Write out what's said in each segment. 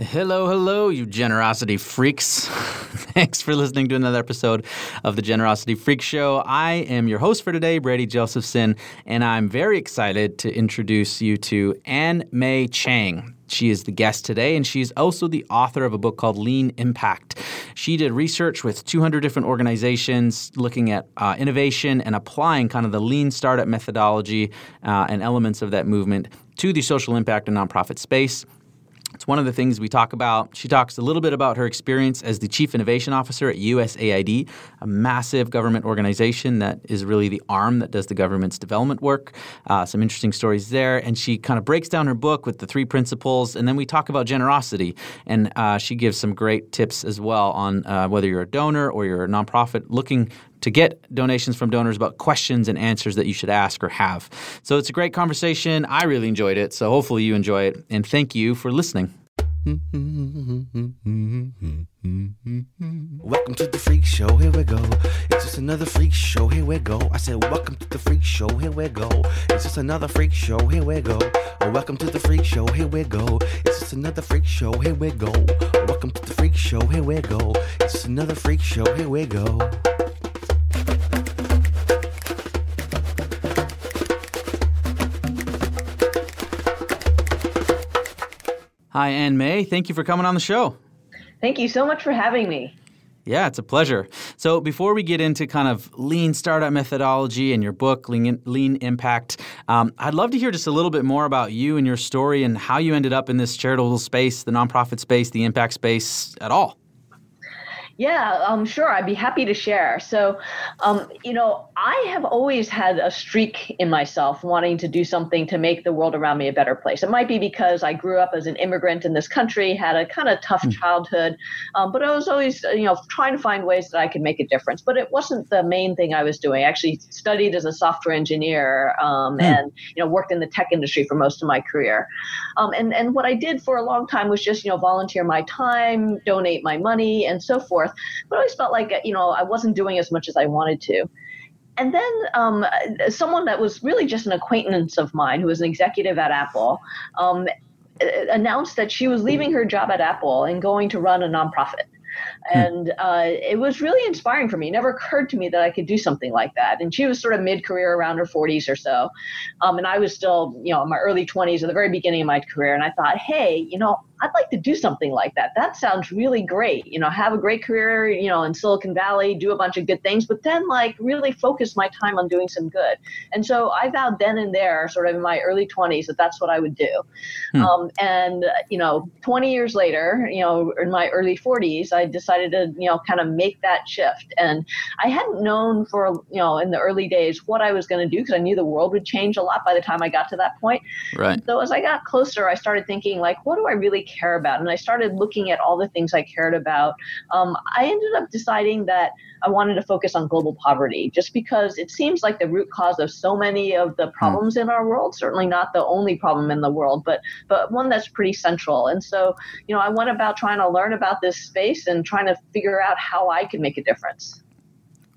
Hello, hello, you generosity freaks. Thanks for listening to another episode of the Generosity Freak Show. I am your host for today, Brady Josephson, and I'm very excited to introduce you to Ann Mei Chang. She is the guest today, and she's also the author of a book called Lean Impact. She did research with 200 different organizations looking at uh, innovation and applying kind of the lean startup methodology uh, and elements of that movement to the social impact and nonprofit space. It's one of the things we talk about. She talks a little bit about her experience as the Chief Innovation Officer at USAID, a massive government organization that is really the arm that does the government's development work. Uh, some interesting stories there. And she kind of breaks down her book with the three principles. And then we talk about generosity. And uh, she gives some great tips as well on uh, whether you're a donor or you're a nonprofit looking to get donations from donors about questions and answers that you should ask or have. So it's a great conversation. I really enjoyed it. So hopefully you enjoy it. And thank you for listening. Welcome to the freak show, here we go. It's just another freak show, here we go. I said, Welcome to the freak show, here we go. It's just another freak show, here we go. Oh, welcome to the freak show, here we go. It's just another freak show, here we go. Welcome to the freak show, here we go. It's just another freak show, here we go. Hi, Ann Mei. Thank you for coming on the show. Thank you so much for having me. Yeah, it's a pleasure. So, before we get into kind of lean startup methodology and your book, Lean, lean Impact, um, I'd love to hear just a little bit more about you and your story and how you ended up in this charitable space, the nonprofit space, the impact space at all. Yeah, um, sure. I'd be happy to share. So, um, you know, I have always had a streak in myself wanting to do something to make the world around me a better place. It might be because I grew up as an immigrant in this country, had a kind of tough mm. childhood, um, but I was always, you know, trying to find ways that I could make a difference. But it wasn't the main thing I was doing. I actually studied as a software engineer mm. and, you know, worked in the tech industry for most of my career. Um, and, and what I did for a long time was just, you know, volunteer my time, donate my money, and so forth But I always felt like, you know, I wasn't doing as much as I wanted to. And then um, someone that was really just an acquaintance of mine, who was an executive at Apple, um, announced that she was leaving her job at Apple and going to run a nonprofit. Hmm. And uh, it was really inspiring for me. It never occurred to me that I could do something like that. And she was sort of mid career, around her 40s or so. Um, and I was still, you know, in my early 20s, at the very beginning of my career. And I thought, hey, you know, I'd like to do something like that. That sounds really great. You know, have a great career, you know, in Silicon Valley, do a bunch of good things, but then like really focus my time on doing some good. And so I vowed then and there, sort of in my early 20s, that that's what I would do. Hmm. Um, and, you know, 20 years later, you know, in my early 40s, I decided to, you know, kind of make that shift. And I hadn't known for, you know, in the early days what I was going to do because I knew the world would change a lot by the time I got to that point. Right. So as I got closer, I started thinking, like, what do I really care about. And I started looking at all the things I cared about. Um, I ended up deciding that I wanted to focus on global poverty just because it seems like the root cause of so many of the hmm. problems mm. in our world, certainly not the only problem in the world, but but one that's pretty central. And so, you know, I went about trying to learn about this space and trying to figure out how I could make a difference.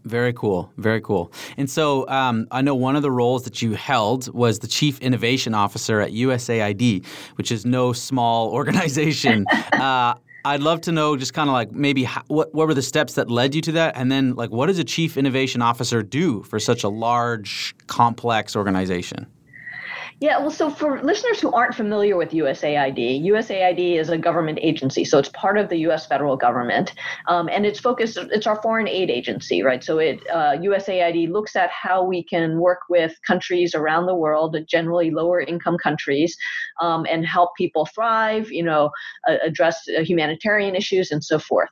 Very cool. Very cool. And so um, I know one of the roles that you held was the Chief Innovation Officer at USAID, which is no small organization. uh, I'd love to know just kind of like maybe how, what, what were the steps that led you to that? And then, like, what does a Chief Innovation Officer do for such a large, complex organization? Yeah, well, so for listeners who aren't familiar with USAID, USAID is a government agency, so it's part of the U.S. federal government, um, and it's focused. It's our foreign aid agency, right? So it uh, USAID looks at how we can work with countries around the world, generally lower income countries, um, and help people thrive. You know, uh, address humanitarian issues and so forth.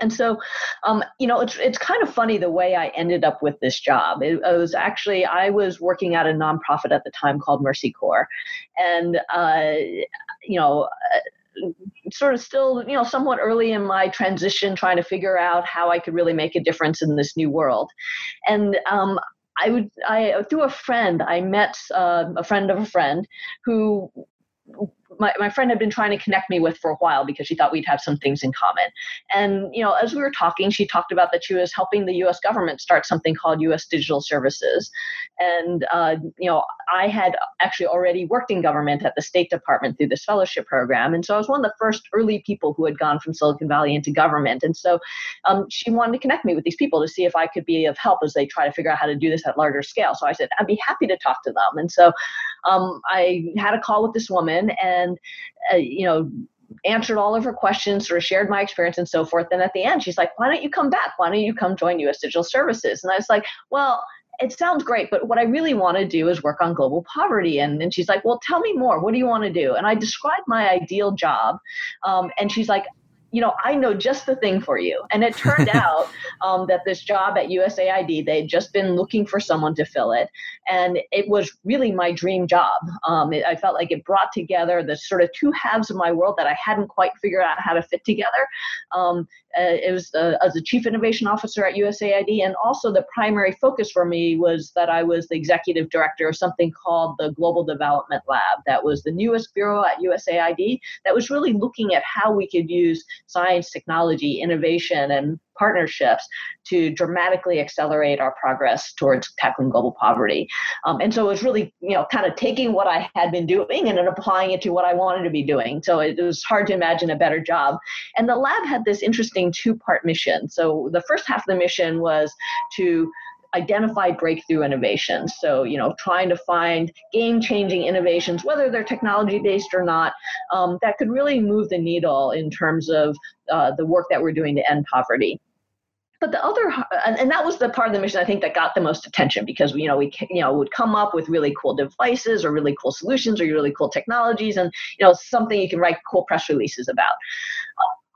And so, um, you know, it's it's kind of funny the way I ended up with this job. It, it, was actually I was working at a nonprofit at the time called Mercy Corps, and uh, you know. Uh, sort of still, you know, somewhat early in my transition, trying to figure out how I could really make a difference in this new world, and um, I would, I through a friend, I met uh, a friend of a friend who my, my friend had been trying to connect me with for a while because she thought we'd have some things in common. And, you know, as we were talking, she talked about that she was helping the US government start something called US Digital Services. And, uh, you know, I had actually already worked in government at the State Department through this fellowship program. And so I was one of the first early people who had gone from Silicon Valley into government. And so um, she wanted to connect me with these people to see if I could be of help as they try to figure out how to do this at larger scale. So I said, I'd be happy to talk to them. And so um, I had a call with this woman and, uh, you know, answered all of her questions, sort of shared my experience and so forth. And at the end, she's like, why don't you come back? Why don't you come join US Digital Services? And I was like, well, it sounds great, but what I really want to do is work on global poverty. And, and she's like, well, tell me more. What do you want to do? And I described my ideal job. Um, and she's like, you know, I know just the thing for you. And it turned out um, that this job at USAID, they'd just been looking for someone to fill it. And it was really my dream job. Um, it, I felt like it brought together the sort of two halves of my world that I hadn't quite figured out how to fit together. Um, uh, it was uh, as a chief innovation officer at USAID, and also the primary focus for me was that I was the executive director of something called the Global Development Lab. That was the newest bureau at USAID that was really looking at how we could use science, technology, innovation, and partnerships to dramatically accelerate our progress towards tackling global poverty. Um, and so it was really, you know, kind of taking what I had been doing and then applying it to what I wanted to be doing. So it was hard to imagine a better job. And the lab had this interesting two-part mission. So the first half of the mission was to identify breakthrough innovations. So, you know, trying to find game changing innovations, whether they're technology based or not, um, that could really move the needle in terms of uh, the work that we're doing to end poverty but the other and that was the part of the mission i think that got the most attention because you know we you know would come up with really cool devices or really cool solutions or really cool technologies and you know something you can write cool press releases about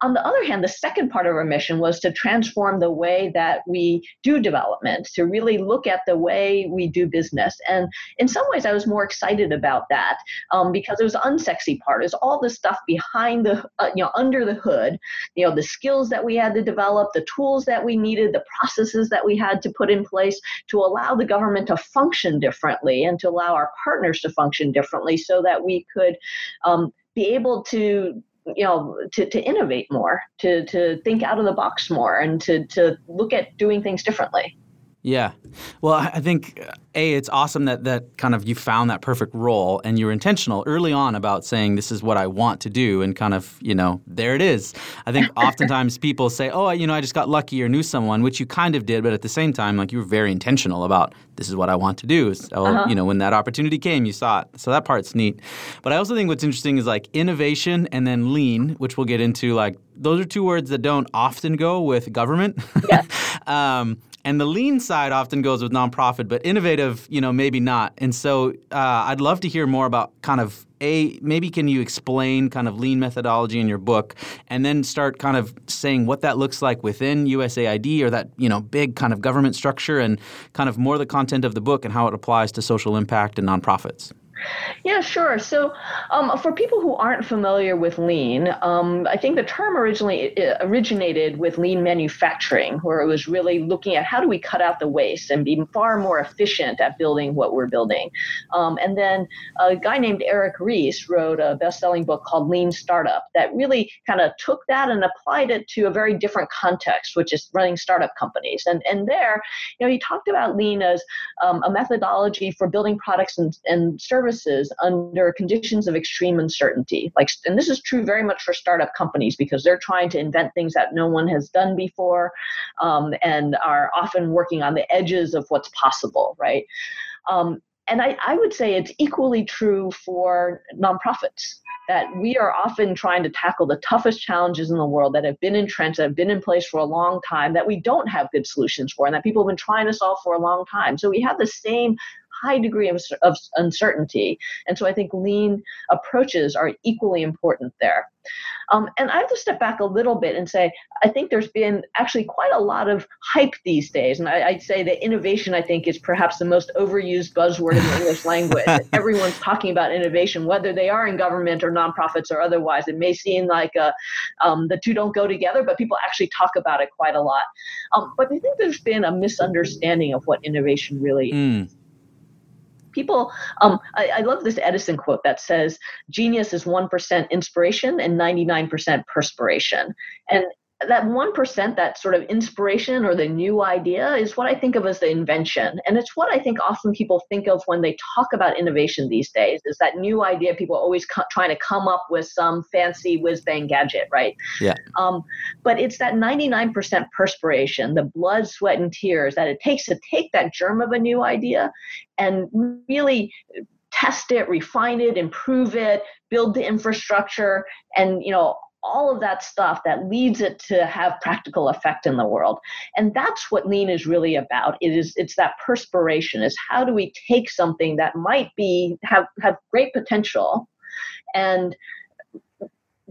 on the other hand, the second part of our mission was to transform the way that we do development, to really look at the way we do business. And in some ways, I was more excited about that um, because it was the unsexy part, is all the stuff behind the, uh, you know, under the hood, you know, the skills that we had to develop, the tools that we needed, the processes that we had to put in place to allow the government to function differently and to allow our partners to function differently so that we could um, be able to you know to, to innovate more to to think out of the box more and to to look at doing things differently yeah. Well, I think a it's awesome that that kind of you found that perfect role and you were intentional early on about saying this is what I want to do and kind of you know there it is. I think oftentimes people say oh you know I just got lucky or knew someone which you kind of did but at the same time like you were very intentional about this is what I want to do. So uh-huh. you know when that opportunity came you saw it. So that part's neat. But I also think what's interesting is like innovation and then lean which we'll get into like those are two words that don't often go with government. Yeah. um, and the lean side often goes with nonprofit, but innovative, you know, maybe not. And so uh, I'd love to hear more about kind of a maybe can you explain kind of lean methodology in your book, and then start kind of saying what that looks like within USAID or that you know big kind of government structure, and kind of more the content of the book and how it applies to social impact and nonprofits. Yeah, sure. So, um, for people who aren't familiar with lean, um, I think the term originally originated with lean manufacturing, where it was really looking at how do we cut out the waste and be far more efficient at building what we're building. Um, and then a guy named Eric Ries wrote a best-selling book called Lean Startup that really kind of took that and applied it to a very different context, which is running startup companies. And and there, you know, he talked about lean as um, a methodology for building products and, and services services under conditions of extreme uncertainty. Like, and this is true very much for startup companies because they're trying to invent things that no one has done before, um, and are often working on the edges of what's possible, right? Um, and I, I would say it's equally true for nonprofits that we are often trying to tackle the toughest challenges in the world that have been entrenched, that have been in place for a long time, that we don't have good solutions for, and that people have been trying to solve for a long time. So we have the same high degree of, of uncertainty. And so I think lean approaches are equally important there. Um, and I have to step back a little bit and say, I think there's been actually quite a lot of hype these days. And I, would say that innovation, I think, is perhaps the most overused buzzword in the English language. Everyone's talking about innovation, whether they are in government or nonprofits or otherwise. It may seem like uh, um, the two don't go together, but people actually talk about it quite a lot. Um, but I think there's been a misunderstanding of what innovation really mm. is. People, um, I, I love this Edison quote that says, "Genius is one percent inspiration and ninety nine percent perspiration." And that 1% that sort of inspiration or the new idea is what i think of as the invention. And it's what i think often people think of when they talk about innovation these days is that new idea people are always co- trying to come up with some fancy whiz bang gadget right? Yeah. Um, but it's that 99% perspiration the blood sweat and tears that it takes to take that germ of a new idea and really test it refine it improve it build the infrastructure and you know all of that stuff that leads it to have practical effect in the world. And that's what lean is really about. It is it's that perspiration is how do we take something that might be have have great potential and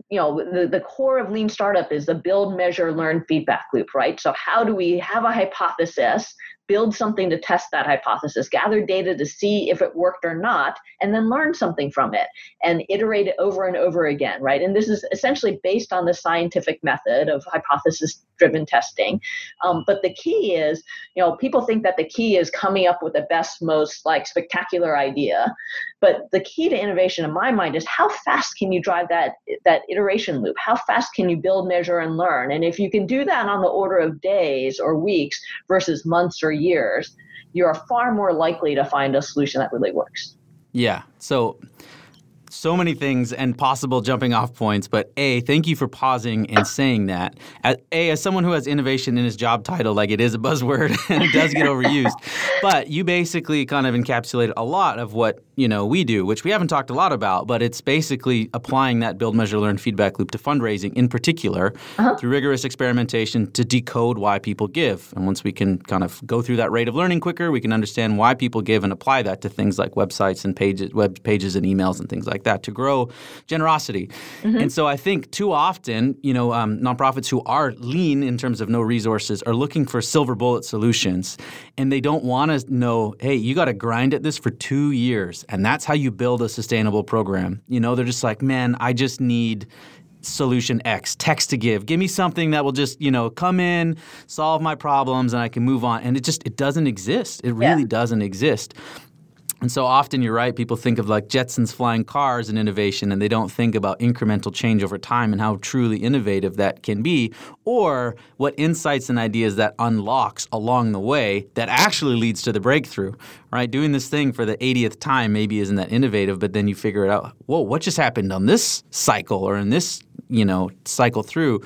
you know the, the core of lean startup is the build measure learn feedback loop right? So how do we have a hypothesis build something to test that hypothesis, gather data to see if it worked or not, and then learn something from it and iterate it over and over again, right? And this is essentially based on the scientific method of hypothesis driven testing. Um, but the key is, you know, people think that the key is coming up with the best, most like spectacular idea. But the key to innovation in my mind is how fast can you drive that that iteration loop? How fast can you build, measure, and learn? And if you can do that on the order of days or weeks versus months or years, you are far more likely to find a solution that really works. Yeah. So so many things and possible jumping off points. But A, thank you for pausing and saying that. As, a, as someone who has innovation in his job title, like it is a buzzword and it does get overused. But you basically kind of encapsulate a lot of what you know we do, which we haven't talked a lot about. But it's basically applying that build, measure, learn feedback loop to fundraising, in particular, uh-huh. through rigorous experimentation to decode why people give. And once we can kind of go through that rate of learning quicker, we can understand why people give and apply that to things like websites and pages, web pages and emails and things like that to grow generosity. Mm-hmm. And so I think too often, you know, um, nonprofits who are lean in terms of no resources are looking for silver bullet solutions, and they don't want to know, hey, you got to grind at this for two years, and that's how you build a sustainable program. You know, they're just like, man, I just need solution X, text to give. Give me something that will just, you know, come in, solve my problems and I can move on. And it just it doesn't exist. It really yeah. doesn't exist. And so often you're right, people think of like Jetsons flying cars and innovation, and they don't think about incremental change over time and how truly innovative that can be, or what insights and ideas that unlocks along the way that actually leads to the breakthrough. Right? Doing this thing for the 80th time maybe isn't that innovative, but then you figure it out, whoa, what just happened on this cycle or in this, you know, cycle through?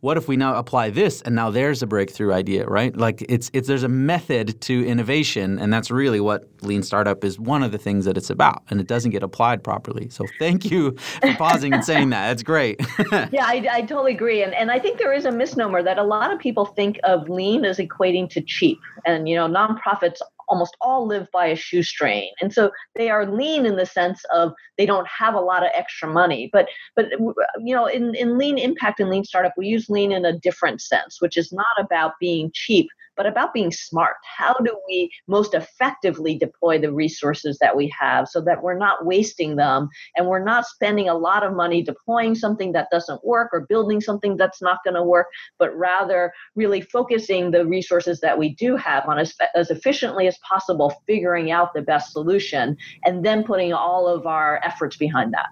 What if we now apply this and now there's a breakthrough idea, right? Like it's it's there's a method to innovation, and that's really what lean startup is one of the things that it's about, and it doesn't get applied properly. So thank you for pausing and saying that. That's great. yeah, I, I totally agree, and and I think there is a misnomer that a lot of people think of lean as equating to cheap, and you know nonprofits almost all live by a shoestring. And so they are lean in the sense of they don't have a lot of extra money. But but uh, uh, you know in, in lean impact and lean startup we use lean in a different sense which is not about being cheap but about being smart. How do we most effectively deploy the resources that we have so that we're not wasting them and we're not spending a lot of money deploying something that doesn't work or building something that's not going to work, but rather really focusing the resources that we do have on as, as efficiently as possible, figuring out the best solution, and then putting all of our efforts behind that.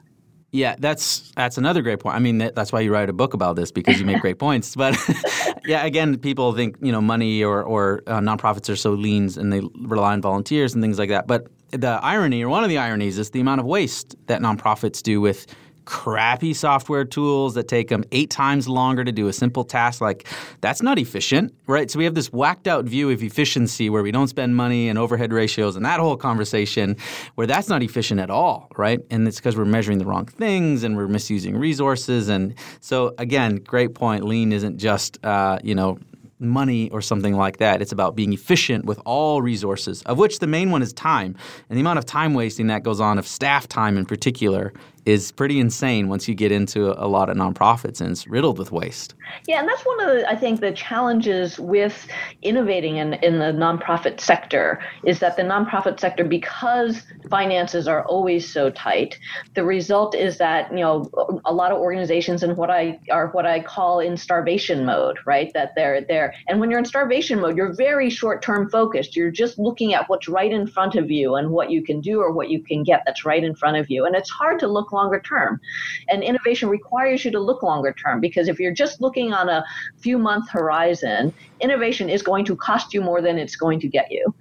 Yeah, that's that's another great point. I mean, that, that's why you write a book about this because you make great points. But yeah, again, people think you know money or or uh, nonprofits are so lean and they rely on volunteers and things like that. But the irony, or one of the ironies, is the amount of waste that nonprofits do with crappy software tools that take them eight times longer to do a simple task like that's not efficient right so we have this whacked out view of efficiency where we don't spend money and overhead ratios and that whole conversation where that's not efficient at all right and it's because we're measuring the wrong things and we're misusing resources and so again great point lean isn't just uh, you know money or something like that. It's about being efficient with all resources, of which the main one is time. And the amount of time wasting that goes on, of staff time in particular, is pretty insane once you get into a lot of nonprofits and it's riddled with waste. Yeah, and that's one of the I think the challenges with innovating in, in the nonprofit sector is that the nonprofit sector, because finances are always so tight, the result is that you know a lot of organizations in what I are what I call in starvation mode, right? That they're there, and when you're in starvation mode, you're very short term focused. You're just looking at what's right in front of you and what you can do or what you can get that's right in front of you, and it's hard to look longer term. And innovation requires you to look longer term because if you're just looking on a few month horizon, innovation is going to cost you more than it's going to get you.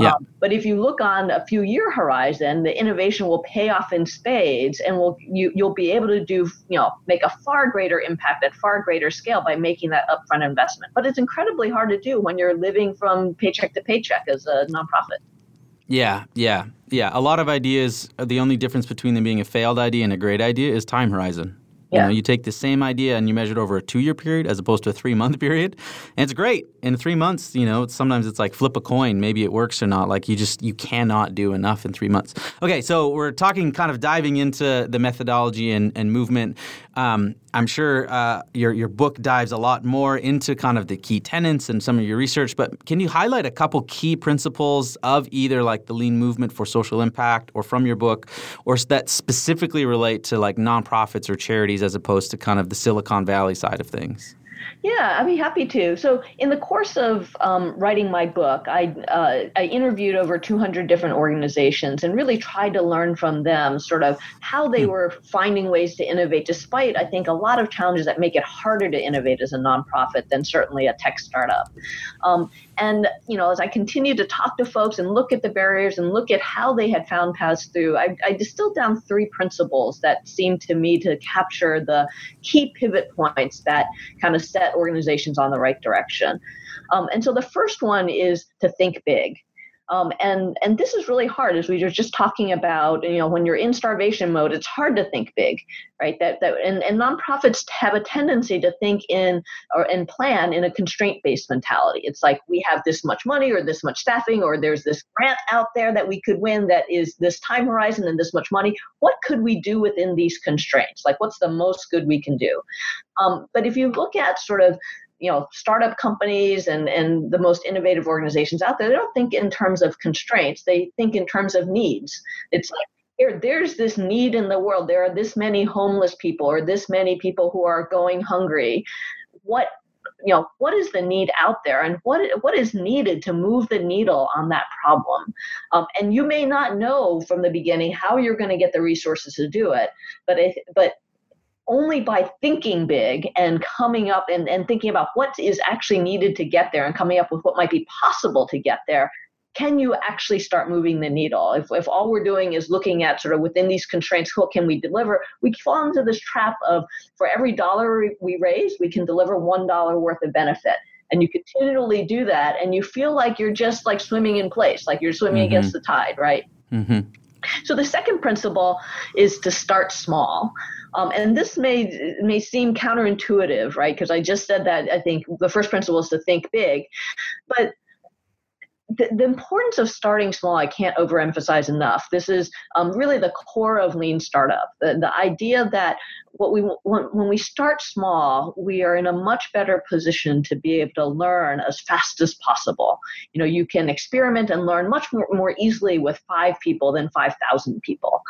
Yeah. Um, but if you look on a few year horizon, the innovation will pay off in spades, and will you you'll be able to do you know make a far greater impact at far greater scale by making that upfront investment. But it's incredibly hard to do when you're living from paycheck to paycheck as a nonprofit. Yeah, yeah, yeah. A lot of ideas, the only difference between them being a failed idea and a great idea is time horizon. You know, you take the same idea and you measure it over a two-year period as opposed to a three-month period, and it's great. In three months, you know, sometimes it's like flip a coin, maybe it works or not. Like you just you cannot do enough in three months. Okay, so we're talking, kind of diving into the methodology and, and movement. Um, I'm sure uh, your your book dives a lot more into kind of the key tenets and some of your research. But can you highlight a couple key principles of either like the lean movement for social impact, or from your book, or that specifically relate to like nonprofits or charities as opposed to kind of the Silicon Valley side of things? Yeah, I'd be happy to. So, in the course of um, writing my book, I uh, I interviewed over 200 different organizations and really tried to learn from them, sort of how they were finding ways to innovate, despite I think a lot of challenges that make it harder to innovate as a nonprofit than certainly a tech startup. Um, and you know, as I continued to talk to folks and look at the barriers and look at how they had found paths through, I, I distilled down three principles that seemed to me to capture the key pivot points that kind of set organizations on the right direction. Um, and so the first one is to think big. Um, and and this is really hard as we were just talking about you know when you're in starvation mode it's hard to think big right? That that and, and nonprofits have a tendency to think in or and plan in a constraint based mentality. It's like we have this much money or this much staffing or there's this grant out there that we could win that is this time horizon and this much money. What could we do within these constraints? Like what's the most good we can do? Um, but if you look at sort of you know startup companies and and the most innovative organizations out there they don't think in terms of constraints. They think in terms of needs. It's like here there's this need in the world. There are this many homeless people or this many people who are going hungry. What you know what is the need out there? And what what is needed to move the needle on that problem? Um, and you may not know from the beginning how you're going to get the resources to do it but if, but only by thinking big and coming up and, and thinking about what is actually needed to get there and coming up with what might be possible to get there can you actually start moving the needle if, if all we're doing is looking at sort of within these constraints what can we deliver we fall into this trap of for every dollar we- raise we can deliver one dollar worth of benefit and you continually do that and you feel like you're just like swimming in place like you're swimming Mhm. against the tide right Mm-hmm. so the second principle is to start small. Um, and this may may seem counterintuitive, right? Because I just said that I think the first principle is to think big, but the, the importance of starting small I can't overemphasize enough. This is um, really the core of lean startup. The, the idea that what we when, when we start small, we are in a much better position to be able to learn as fast as possible. You know, you can experiment and learn much more, more easily with five people than five thousand people.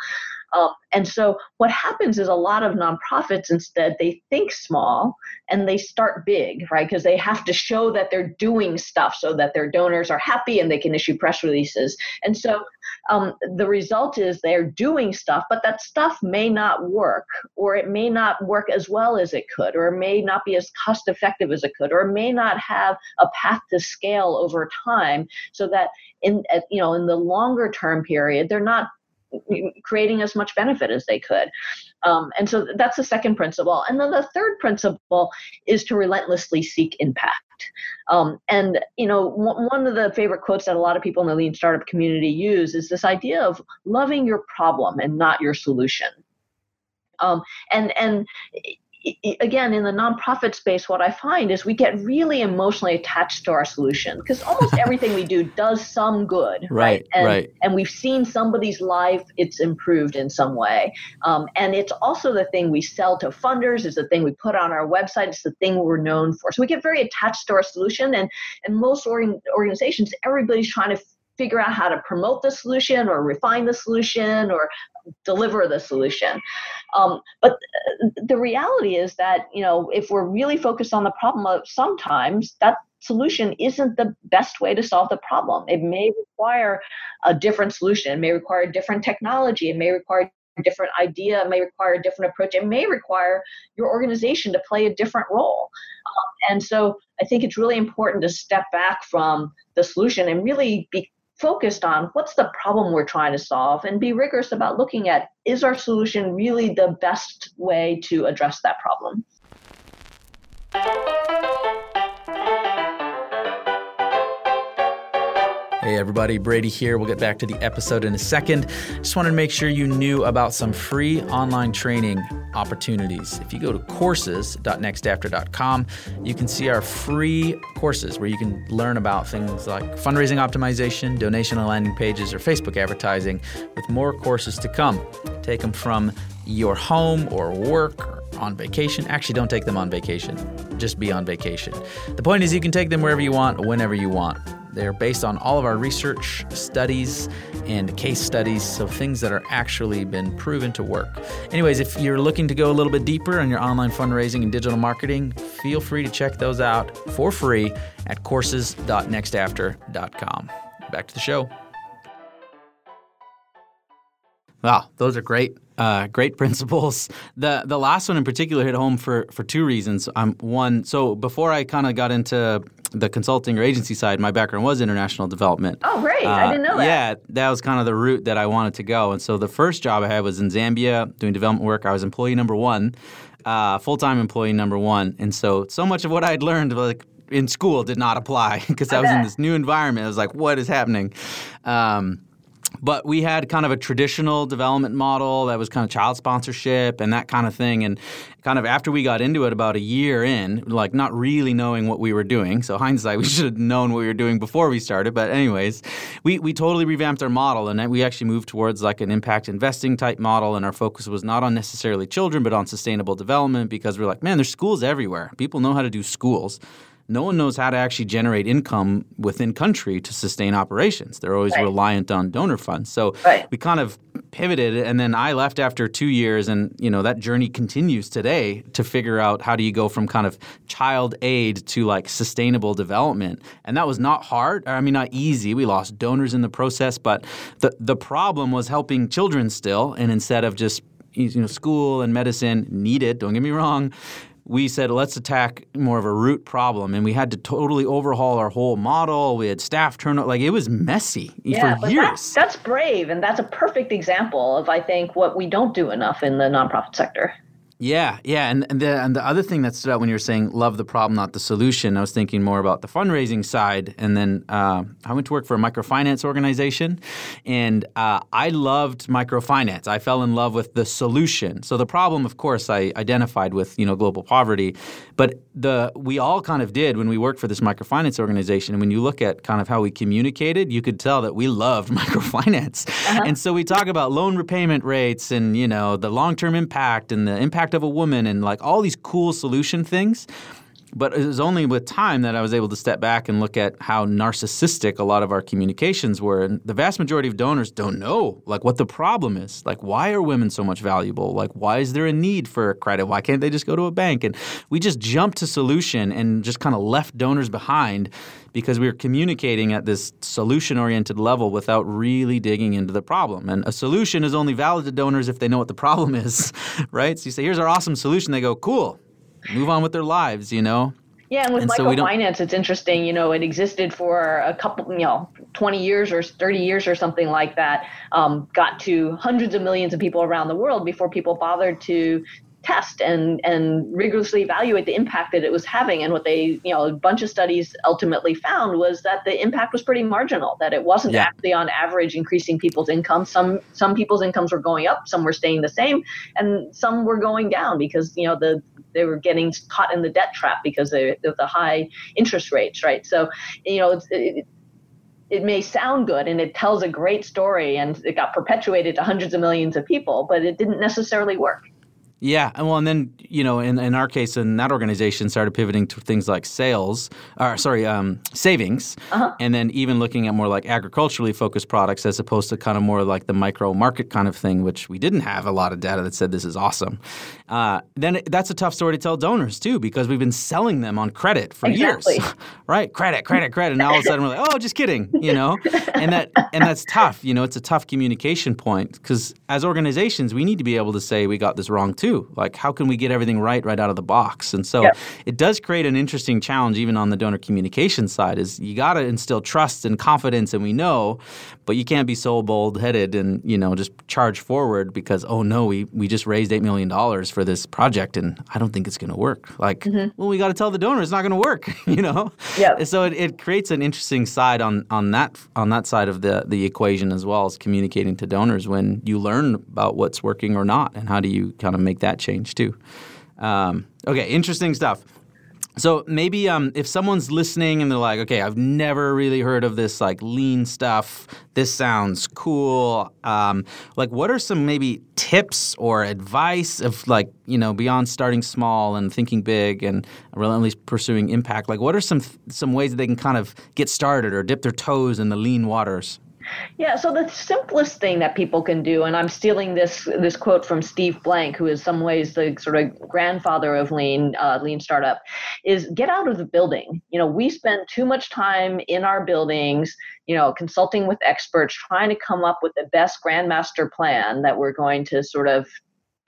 Um, and so what happens is a lot of nonprofits instead they think small and they start big, right? Because they have to show that they're doing stuff so that their donors are happy and they can issue press releases. And so um, the result is they're doing stuff, but that stuff may not work, or it may not work as well as it could, or it may not be as cost effective as it could, or it may not have a path to scale over time, so that in you know in the longer term period they're not creating as much benefit as they could. Um, and so that's the second principle. And then the third principle is to relentlessly seek impact. Um, and you know, one one of the favorite quotes that a lot of people in the lean startup community use is this idea of loving your problem and not your solution. Um, and and again in the nonprofit space what i find is we get really emotionally attached to our solution because almost everything we do does some good right? Right and, right. and we've seen somebody's life it's improved in some way. Um, and it's also the thing we sell to funders it's the thing we put on our website it's the thing we're known for. So we get very attached to our solution and and most organ- organizations everybody's trying to figure out how to promote the solution or refine the solution or deliver the solution. Um, but the reality is that you know if we're really focused on the problem, of sometimes that solution isn't the best way to solve the problem. It may require a different solution. It may require a different technology. It may require a different idea. It may require a different approach. It may require your organization to play a different role. Um, and so I think it's really important to step back from the solution and really be focused on what's the problem we're trying to solve and be rigorous about looking at is our solution really the best way to address that problem. Hey everybody, Brady here. We'll get back to the episode in a second. Just wanted to make sure you knew about some free online training opportunities. If you go to courses.nextafter.com, you can see our free courses where you can learn about things like fundraising optimization, donation and landing pages, or Facebook advertising, with more courses to come. Take them from your home or work or on vacation. Actually, don't take them on vacation. Just be on vacation. The point is, you can take them wherever you want, whenever you want. They're based on all of our research, studies, and case studies, so things that are actually been proven to work. Anyways, if you're looking to go a little bit deeper on your online fundraising and digital marketing, feel free to check those out for free at courses.nextafter.com. Back to the show. Wow, those are great, uh, great principles. The the last one in particular hit home for for two reasons. Um, one, so before I kind of got into the consulting or agency side, my background was international development. Oh, great! Uh, I didn't know that. Yeah, that was kind of the route that I wanted to go. And so the first job I had was in Zambia doing development work. I was employee number one, uh, full time employee number one. And so so much of what I had learned like in school did not apply because I, I was in this new environment. I was like, what is happening? Um, but we had kind of a traditional development model that was kind of child sponsorship and that kind of thing. And kind of after we got into it about a year in like not really knowing what we were doing. So hindsight we should have known what we were doing before we started. But anyways we, we totally revamped our model and we actually moved towards like an impact investing type model. And our focus was not on necessarily children but on sustainable development because we're like man there's schools everywhere. People know how to do schools no one knows how to actually generate income within country to sustain operations. They're always right. reliant on donor funds. So right. we kind of pivoted and then I left after 2 years and you know that journey continues today to figure out how do you go from kind of child aid to like sustainable development. And that was not hard. I mean not easy. We lost donors in the process, but the the problem was helping children still and instead of just you know school and medicine needed, don't get me wrong, we said let's attack more of a root problem. And we had to totally overhaul our whole model. We had staff turnover like it was messy yeah, for years. that's, that's brave and that's a perfect example of i think what we don't do enough in the nonprofit sector yeah, yeah, and and the and the other thing that stood out when you were saying love the problem, not the solution. I was thinking more about the fundraising side, and then uh, I went to work for a microfinance organization, and uh, I loved microfinance. I fell in love with the solution. So the problem, of course, I identified with you know global poverty, but the we all kind of did when we worked for this microfinance organization. And when you look at kind of how we communicated, you could tell that we loved microfinance. Uh-huh. And so we talk about loan repayment rates and you know the long term impact and the impact impact of a woman and like all these cool solution things. But it was only with time that I was able to step back and look at how narcissistic a lot of our communications were. And the vast majority of donors don't know like what the problem is. Like why are women so much valuable? Like why is there a need for credit? Why can't they just go to a bank? And we just jumped to solution and just kind of left donors behind because we were communicating at this solution oriented level without really digging into the problem. And a solution is only valid to donors if they know what the problem is, right? So you say, here's our awesome solution. They go, cool move on with their lives, you know? Yeah, and with and microfinance, so it's interesting. You know, it existed for a couple, you know, 20 years or 30 years or something like that. Um, got to hundreds of millions of people around the world before people bothered to test and and rigorously evaluate the impact that it was having and what they you know a bunch of studies ultimately found was that the impact was pretty marginal that it wasn't yeah. actually on average increasing people's income some some people's incomes were going up some were staying the same and some were going down because you know the they were getting caught in the debt trap because of the high interest rates right so you know it, it may sound good and it tells a great story and it got perpetuated to hundreds of millions of people, but it didn't necessarily work. Yeah, well, and then you know, in, in our case, in that organization started pivoting to things like sales, or sorry, um, savings, uh-huh. and then even looking at more like agriculturally focused products as opposed to kind of more like the micro market kind of thing, which we didn't have a lot of data that said this is awesome. Uh, then it, that's a tough story to tell donors too, because we've been selling them on credit for exactly. years, right? Credit, credit, credit. And now all of a sudden we're like, oh, just kidding, you know, and that and that's tough. You know, it's a tough communication point because as organizations, we need to be able to say we got this wrong too too. Like, how can we get everything right right out of the box? And so it does create an interesting challenge, even on the donor communication side. Is you got to instill trust and confidence, and we know, but you can't be so bold headed and you know just charge forward because oh no, we we just raised eight million dollars for this project, and I don't think it's going to work. Like, mm-hmm. well, we got to tell the donor it's not going to work. You know. Yeah. So it, it creates an interesting side on on that on that side of the the equation as well as communicating to donors when you learn about what's working or not, and how do you kind of make make that change too. Um, okay, interesting stuff. So maybe um, if someone's listening and they're like, okay, I've never really heard of this like lean stuff. This sounds cool. Um, like, what are some maybe tips or advice of like you know beyond starting small and thinking big and relentlessly pursuing impact? Like, what are some some ways that they can kind of get started or dip their toes in the lean waters? Yeah, so the simplest thing that people can do, and I'm stealing this this quote from Steve Blank, who is some ways the sort of grandfather of lean uh, lean startup, is get out of the building. You know, we spend too much time in our buildings, you know, consulting with experts, trying to come up with the best grandmaster plan that we're going to sort of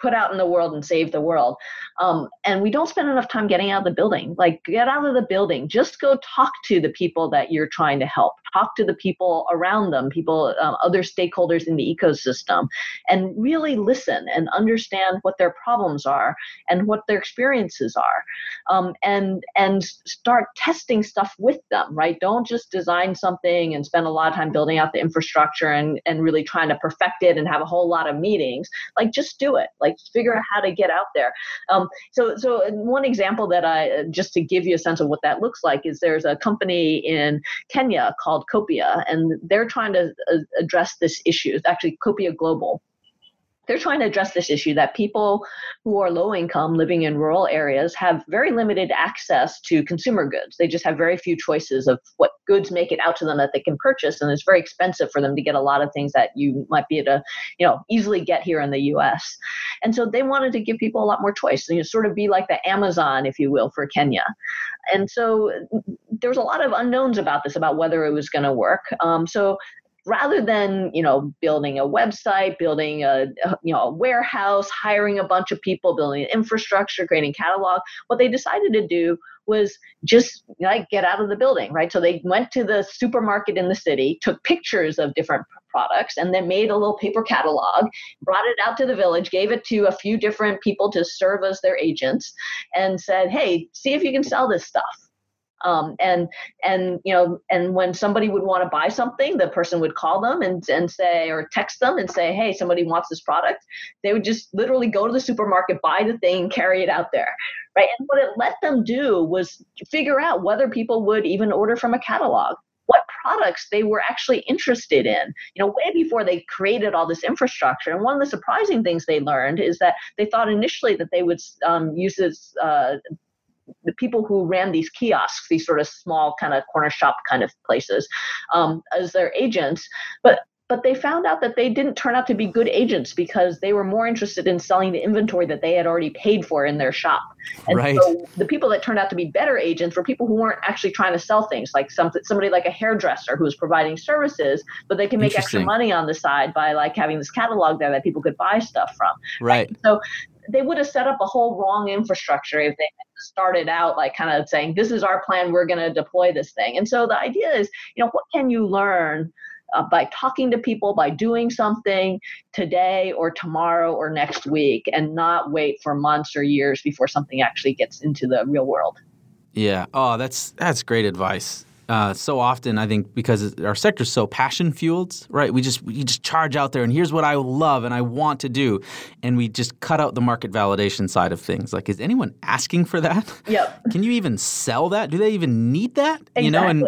put out in the world and save the world. Um, and we don't spend enough time getting out of the building. Like, get out of the building. Just go talk to the people that you're trying to help. Talk to the people around them, people, um, other stakeholders in the ecosystem, and really listen and understand what their problems are and what their experiences are, um, and and start testing stuff with them. Right? Don't just design something and spend a lot of time building out the infrastructure and and really trying to perfect it and have a whole lot of meetings. Like, just do it. Like, figure out how to get out there. Um, so, so one example that I just to give you a sense of what that looks like is there's a company in Kenya called Copia, and they're trying to uh, address this issue. It's actually Copia Global they're trying to address this issue that people who are low income living in rural areas have very limited access to consumer goods. They just have very few choices of what goods make it out to them that they can purchase, and it's very expensive for them to get a lot of things that you might be able to, you know, easily get here in the U.S. And so they wanted to give people a lot more choice, you sort of be like the Amazon, if you will, for Kenya. And so there was a lot of unknowns about this, about whether it was going to work. Um, so rather than you know building a website building a, uh, you know a warehouse hiring a bunch of people building infrastructure creating catalog what they decided to do was just like get out of the building right? So they went to the supermarket in the city took pictures of different products and then made a little paper catalog brought it out to the village gave it to a few different people to serve as their agents and said hey see if you can sell this stuff um, and and you know and when somebody would want to buy something the person would call them and, and say or text them and say hey somebody wants this product they would just literally go to the supermarket buy the thing carry it out there right? And what it let them do was figure out whether people would even order from a catalog what products they were actually interested in you know way before they created all this infrastructure. And one of the surprising things they learned is that they thought initially that they would um, use this uh, the people who ran these kiosks, these sort of small kind of corner shop kind of places, um, as their agents. But but they found out that they didn't turn out to be good agents because they were more interested in selling the inventory that they had already paid for in their shop. And right. so the people that turned out to be better agents were people who weren't actually trying to sell things, like some, somebody like a hairdresser who was providing services, but they can make extra money on the side by like having this catalog there that people could buy stuff from. Right. right? So they would have set up a whole wrong infrastructure if they started out like kind of saying this is our plan we're going to deploy this thing and so the idea is you know what can you learn uh, by talking to people, by doing something today or tomorrow or next week, and not wait for months or years before something actually gets into the real world. Yeah. Oh, that's that's great advice. Uh, so often, I think because our sector is so passion fueled, right? We just we just charge out there, and here's what I love and I want to do, and we just cut out the market validation side of things. Like, is anyone asking for that? Yep. Can you even sell that? Do they even need that? Exactly. You know, and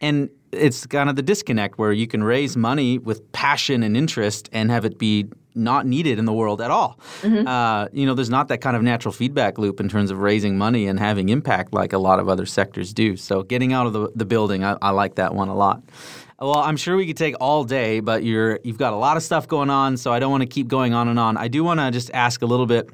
and it's kind of the disconnect where you can raise money with passion and interest and have it be not needed in the world at all. Mm-hmm. Uh, you know, there's not that kind of natural feedback loop in terms of raising money and having impact like a lot of other sectors do. So getting out of the, the building, I, I like that one a lot. Well, I'm sure we could take all day, but you're you've got a lot of stuff going on, so I don't want to keep going on and on. I do want to just ask a little bit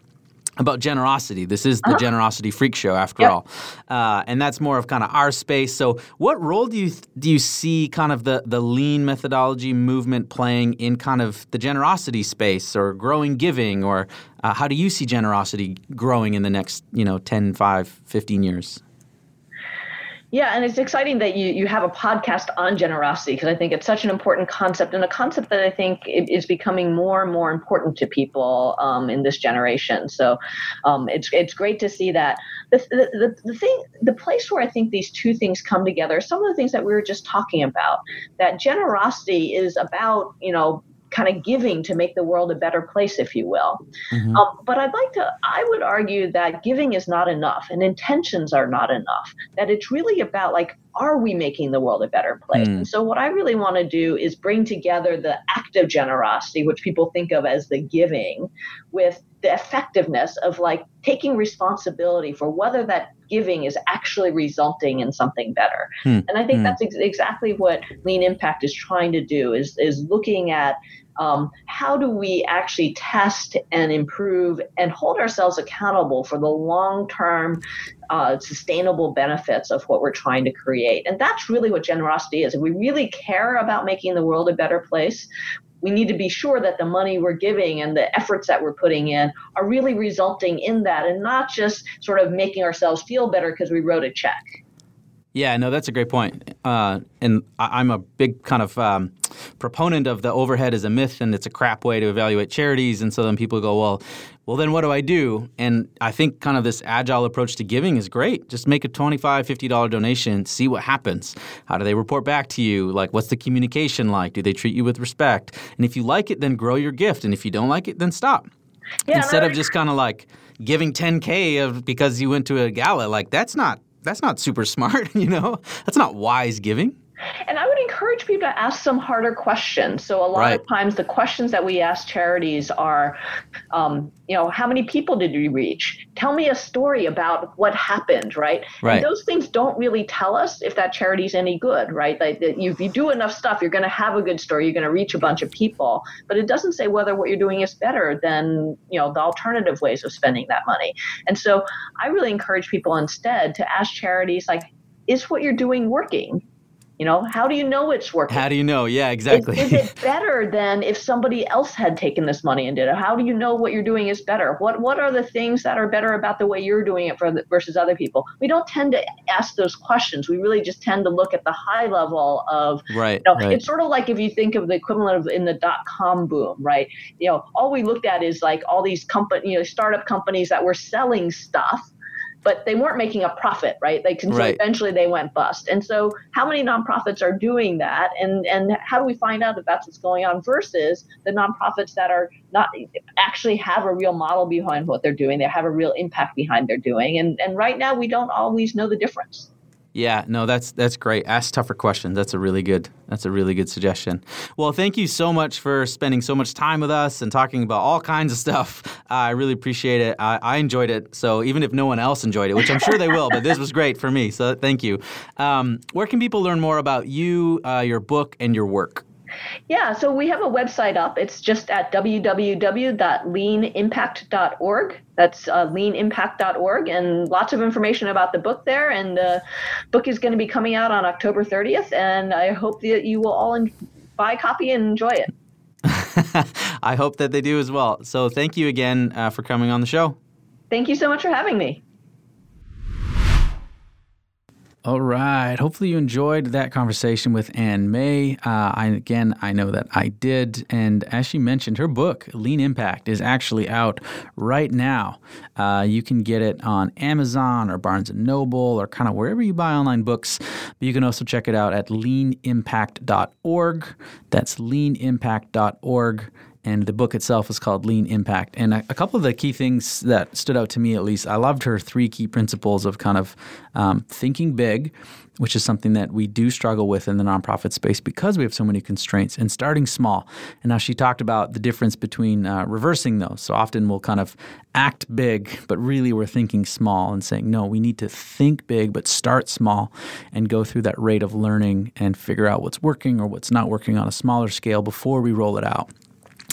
about generosity. This is the uh-huh. generosity freak show, after yep. all, uh, and that's more of kind of our space. So, what role do you do you see kind of the the lean methodology movement playing in kind of the generosity space or growing giving, or uh, how do you see generosity growing in the next you know 10, 5, 15 years? Yeah, and it's exciting that you, you have a podcast on generosity because I think it's such an important concept and a concept that I think is becoming more and more important to people um, in this generation. So um, it's it's great to see that. The, the, the thing, the place where I think these two things come together, some of the things that we were just talking about, that generosity is about, you know, kind of giving to make the world a better place, if you will. Mm-hmm. Um, but I'd like to, I would argue that giving is not enough and intentions are not enough. That it's really about like, are we making the world a better place? Mm. And so, what I really want to do is bring together the act of generosity, which people think of as the giving, with the effectiveness of like taking responsibility for whether that giving is actually resulting in something better. Mm. And I think mm. that's ex- exactly what Lean Impact is trying to do is is looking at um, how do we actually test and improve and hold ourselves accountable for the long term uh, sustainable benefits of what we're trying to create? And that's really what generosity is. If we really care about making the world a better place, we need to be sure that the money we're giving and the efforts that we're putting in are really resulting in that and not just sort of making ourselves feel better because we wrote a check. Yeah, no, that's a great point. Uh, and I, am a big kind of um, proponent of the overhead is a myth and it's a crap way to evaluate charities. And so then people go, well, well, then what do I do? And I think kind of this agile approach to giving is great. Just make a $25, $50 donation, see what happens. How do they report back to you? Like, what's the communication like? Do they treat you with respect? And if you like it, then grow your gift. And if you don't like it, then stop. Yeah, Instead of just kind of like giving 10K of because you went to a gala, like that's not that's not super smart, you know? That's not wise giving. And I would encourage people to ask some harder questions. So a lot right. of times the questions that we ask charities are, um, you know, how many people did you reach? Tell me a story about what happened, right? Right. And those things don't really tell us if that charity's any good, right? Like if you do enough stuff, you're going to have a good story. You're going to reach a bunch of people, but it doesn't say whether what you're doing is better than you know the alternative ways of spending that money. And so I really encourage people instead to ask charities like, is what you're doing working? You know, how do you know it's working? How do you know? Yeah, exactly. Is, is, it better than if somebody else had taken this money and did it? How do you know what you're doing is better? What What are the things that are better about the way you're doing it for the, versus other people? We don't tend to ask those questions. We really just tend to look at the high level of right. You know, right. It's sort of like if you think of the equivalent of in the dot com boom, right? You know, all we looked at is like all these company, you know, startup companies that were selling stuff but they weren't making a profit, right? Like, and so right. eventually they went bust. And so, how many nonprofits are doing that? And and how do we find out that that's what's going on versus the nonprofits that are not actually have a real model behind what they're doing? They have a real impact behind their doing. And and right now we don't always know the difference. Yeah, no, that's that's great. Ask tougher questions. That's a really good that's a really good suggestion. Well, thank you so much for spending so much time with us and talking about all kinds of stuff. Uh, I really appreciate it. I, I, enjoyed it. So even if no one else enjoyed it, which I'm sure they will, but this was great for me. So thank you. Um, where can people learn more about you, uh, your book, and your work? Yeah, so we have a website up. It's just at www.leanimpact.org. That's uh, leanimpact.org, and lots of information about the book there. And the book is going to be coming out on October 30th, and I hope that you will all buy a copy and enjoy it. I hope that they do as well. So thank you again uh, for coming on the show. Thank you so much for having me. All right. Hopefully, you enjoyed that conversation with Ann Mei. Uh, I, again, I know that I did. And as she mentioned, her book, Lean Impact, is actually out right now. Uh, you can get it on Amazon or Barnes and Noble or kind of wherever you buy online books. But you can also check it out at leanimpact.org. That's leanimpact.org and the book itself is called Lean Impact. And a, a, couple of the key things that stood out to me, at least, I loved her three key principles of kind of um, thinking big, which is something that we do struggle with in the nonprofit space because we have so many constraints, and starting small. And now she talked about the difference between uh, reversing those. So often we'll kind of act big, but really we're thinking small and saying, no, we need to think big, but start small and go through that rate of learning and figure out what's working or what's not working on a smaller scale before we roll it out.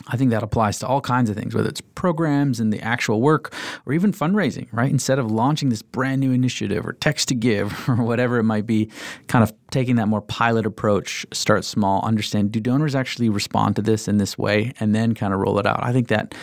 I think that applies to all kinds of things, whether it's programs and the actual work or even fundraising, right? Instead of launching this brand new initiative or text to give or whatever it might be, kind of taking that more pilot approach, start small, understand do donors actually respond to this in this way, and then kind of roll it out. I think that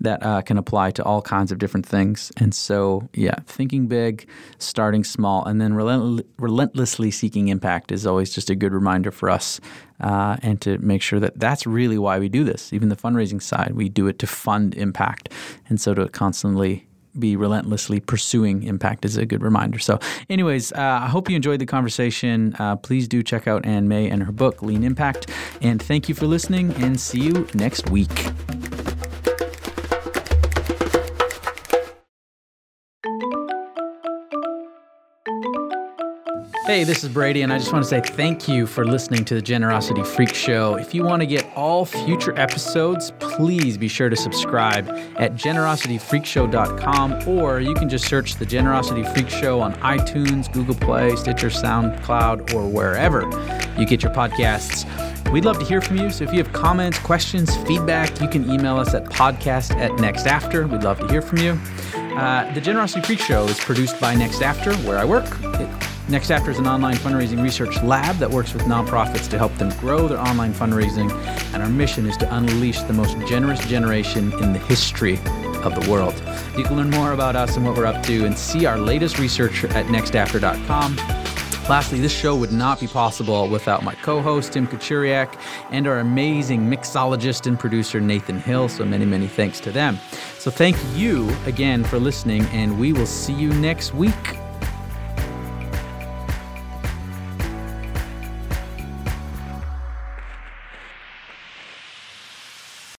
that uh, can apply to all kinds of different things. And so, yeah, thinking big, starting small, and then relent- relentlessly seeking impact is always just a good reminder for us uh, and to make sure that that's really why we do this. Even the fundraising side, we do it to fund impact. And so to constantly be relentlessly pursuing impact is a good reminder. So, anyways, uh, I hope you enjoyed the conversation. Uh, please do check out Ann Mei and her book, Lean Impact. And thank you for listening, and see you next week. Hey, this is Brady, and I just want to say thank you for listening to the Generosity Freak Show. If you want to get all future episodes, please be sure to subscribe at generosityfreakshow.com, or you can just search the Generosity Freak Show on iTunes, Google Play, Stitcher, SoundCloud, or wherever you get your podcasts. We'd love to hear from you. So if you have comments, questions, feedback, you can email us at podcast at nextafter. We'd love to hear from you. Uh, the Generosity Freak Show is produced by Next After, where I work. Next After is an online fundraising research lab that works with nonprofits to help them grow their online fundraising, and our mission is to unleash the most generous generation in the history of the world. You can learn more about us and what we're up to and see our latest research at nextafter.com. Lastly, this show would not be possible without my co host, Tim Kachuriak, and our amazing mixologist and producer, Nathan Hill. So many, many thanks to them. So thank you again for listening, and we will see you next week.